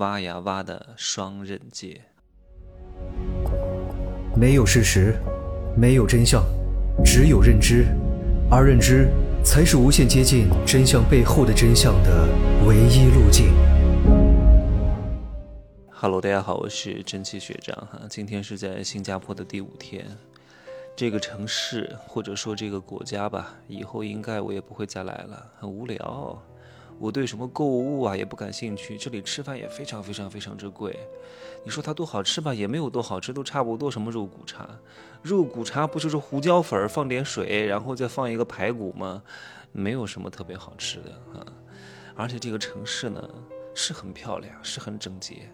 挖呀挖的双刃剑。没有事实，没有真相，只有认知，而认知才是无限接近真相背后的真相的唯一路径。Hello，大家好，我是蒸汽学长哈，今天是在新加坡的第五天。这个城市或者说这个国家吧，以后应该我也不会再来了，很无聊。我对什么购物啊也不感兴趣，这里吃饭也非常非常非常之贵。你说它多好吃吧，也没有多好吃，都差不多。什么肉骨茶，肉骨茶不就是胡椒粉放点水，然后再放一个排骨吗？没有什么特别好吃的啊。而且这个城市呢是很漂亮，是很整洁，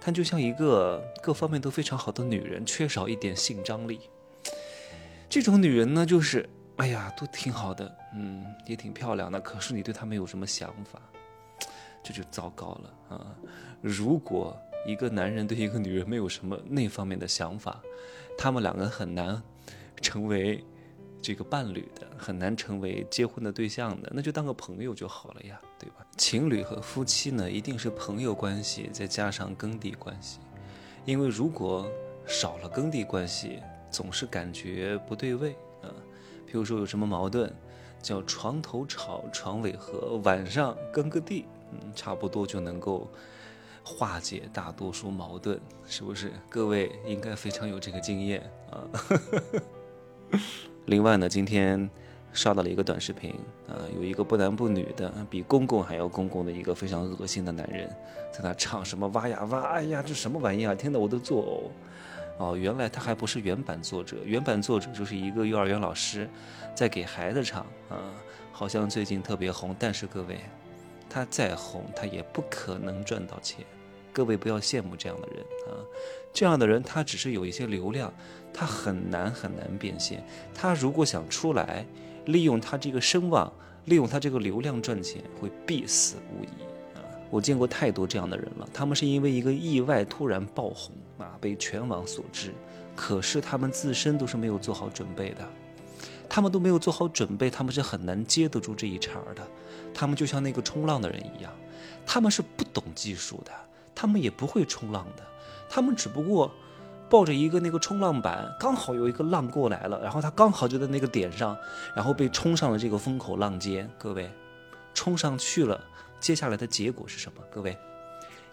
它就像一个各方面都非常好的女人，缺少一点性张力。这种女人呢，就是。哎呀，都挺好的，嗯，也挺漂亮的。可是你对她没有什么想法，这就糟糕了啊！如果一个男人对一个女人没有什么那方面的想法，他们两个很难成为这个伴侣的，很难成为结婚的对象的。那就当个朋友就好了呀，对吧？情侣和夫妻呢，一定是朋友关系再加上耕地关系，因为如果少了耕地关系，总是感觉不对味。譬如说有什么矛盾，叫床头吵，床尾和，晚上耕个地，嗯，差不多就能够化解大多数矛盾，是不是？各位应该非常有这个经验啊。另外呢，今天刷到了一个短视频啊，有一个不男不女的，比公公还要公公的一个非常恶心的男人，在那唱什么挖呀挖，哎呀，这什么玩意啊，听得我都作呕。哦，原来他还不是原版作者，原版作者就是一个幼儿园老师，在给孩子唱啊，好像最近特别红。但是各位，他再红，他也不可能赚到钱。各位不要羡慕这样的人啊，这样的人他只是有一些流量，他很难很难变现。他如果想出来，利用他这个声望，利用他这个流量赚钱，会必死无疑。我见过太多这样的人了，他们是因为一个意外突然爆红啊，被全网所知，可是他们自身都是没有做好准备的，他们都没有做好准备，他们是很难接得住这一茬的。他们就像那个冲浪的人一样，他们是不懂技术的，他们也不会冲浪的，他们只不过抱着一个那个冲浪板，刚好有一个浪过来了，然后他刚好就在那个点上，然后被冲上了这个风口浪尖。各位，冲上去了。接下来的结果是什么？各位，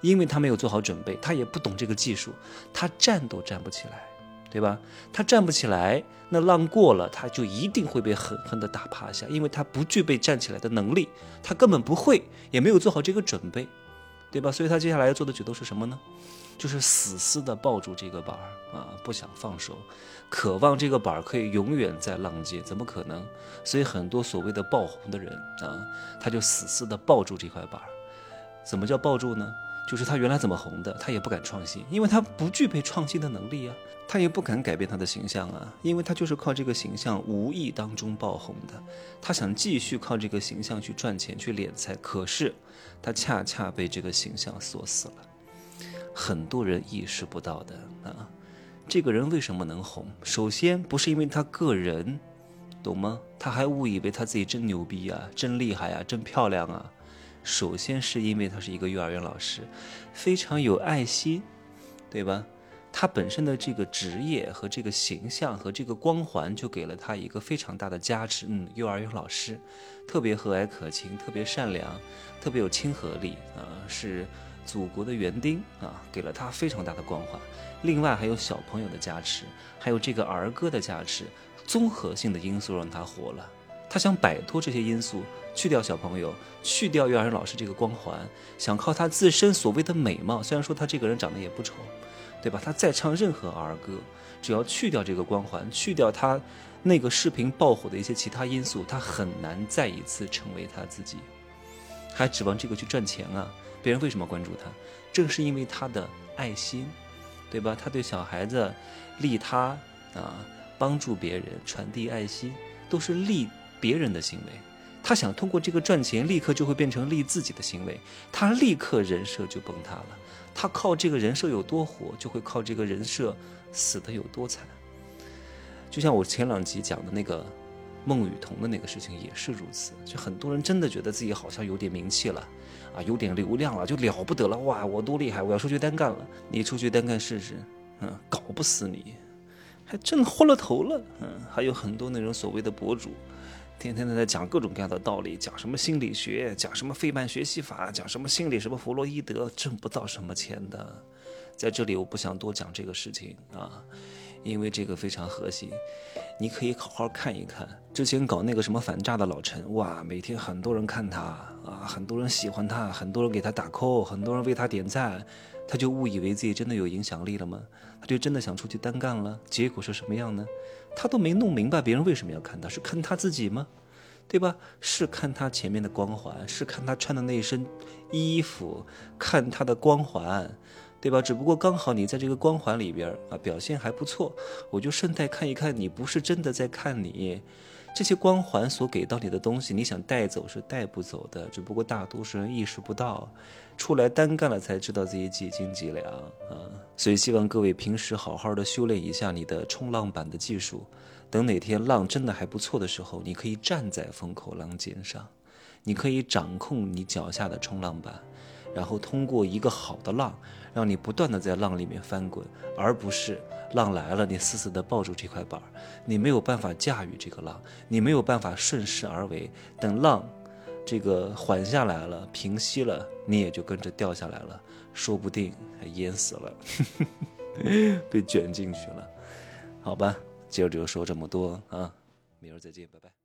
因为他没有做好准备，他也不懂这个技术，他站都站不起来，对吧？他站不起来，那浪过了，他就一定会被狠狠地打趴下，因为他不具备站起来的能力，他根本不会，也没有做好这个准备，对吧？所以他接下来要做的举动是什么呢？就是死死的抱住这个板儿啊，不想放手，渴望这个板儿可以永远在浪尖，怎么可能？所以很多所谓的爆红的人啊，他就死死的抱住这块板儿。怎么叫抱住呢？就是他原来怎么红的，他也不敢创新，因为他不具备创新的能力啊，他也不敢改变他的形象啊，因为他就是靠这个形象无意当中爆红的。他想继续靠这个形象去赚钱去敛财，可是他恰恰被这个形象锁死了。很多人意识不到的啊，这个人为什么能红？首先不是因为他个人，懂吗？他还误以为他自己真牛逼啊，真厉害啊，真漂亮啊。首先是因为他是一个幼儿园老师，非常有爱心，对吧？他本身的这个职业和这个形象和这个光环，就给了他一个非常大的加持。嗯，幼儿园老师，特别和蔼可亲，特别善良，特别有亲和力啊，是。祖国的园丁啊，给了他非常大的光环。另外还有小朋友的加持，还有这个儿歌的加持，综合性的因素让他火了。他想摆脱这些因素，去掉小朋友，去掉幼儿园老师这个光环，想靠他自身所谓的美貌。虽然说他这个人长得也不丑，对吧？他再唱任何儿歌，只要去掉这个光环，去掉他那个视频爆火的一些其他因素，他很难再一次成为他自己。还指望这个去赚钱啊？别人为什么关注他？正是因为他的爱心，对吧？他对小孩子利他啊，帮助别人，传递爱心，都是利别人的行为。他想通过这个赚钱，立刻就会变成利自己的行为，他立刻人设就崩塌了。他靠这个人设有多火，就会靠这个人设死的有多惨。就像我前两集讲的那个孟雨桐的那个事情也是如此，就很多人真的觉得自己好像有点名气了，啊，有点流量了，就了不得了，哇，我多厉害，我要出去单干了。你出去单干试试，嗯，搞不死你，还真昏了头了。嗯，还有很多那种所谓的博主，天天的在讲各种各样的道理，讲什么心理学，讲什么费曼学习法，讲什么心理什么弗洛伊德，挣不到什么钱的。在这里我不想多讲这个事情啊。因为这个非常核心，你可以好好看一看。之前搞那个什么反诈的老陈，哇，每天很多人看他啊，很多人喜欢他，很多人给他打 call，很多人为他点赞，他就误以为自己真的有影响力了吗？他就真的想出去单干了？结果是什么样呢？他都没弄明白别人为什么要看他，是看他自己吗？对吧？是看他前面的光环，是看他穿的那身衣服，看他的光环。对吧？只不过刚好你在这个光环里边啊，表现还不错，我就顺带看一看你不是真的在看你，这些光环所给到你的东西，你想带走是带不走的。只不过大多数人意识不到，出来单干了才知道自己几斤几两啊。所以希望各位平时好好的修炼一下你的冲浪板的技术，等哪天浪真的还不错的时候，你可以站在风口浪尖上，你可以掌控你脚下的冲浪板。然后通过一个好的浪，让你不断的在浪里面翻滚，而不是浪来了你死死的抱住这块板儿，你没有办法驾驭这个浪，你没有办法顺势而为。等浪这个缓下来了，平息了，你也就跟着掉下来了，说不定还淹死了，被卷进去了。好吧，今 儿就说这么多啊，明儿再见，拜拜。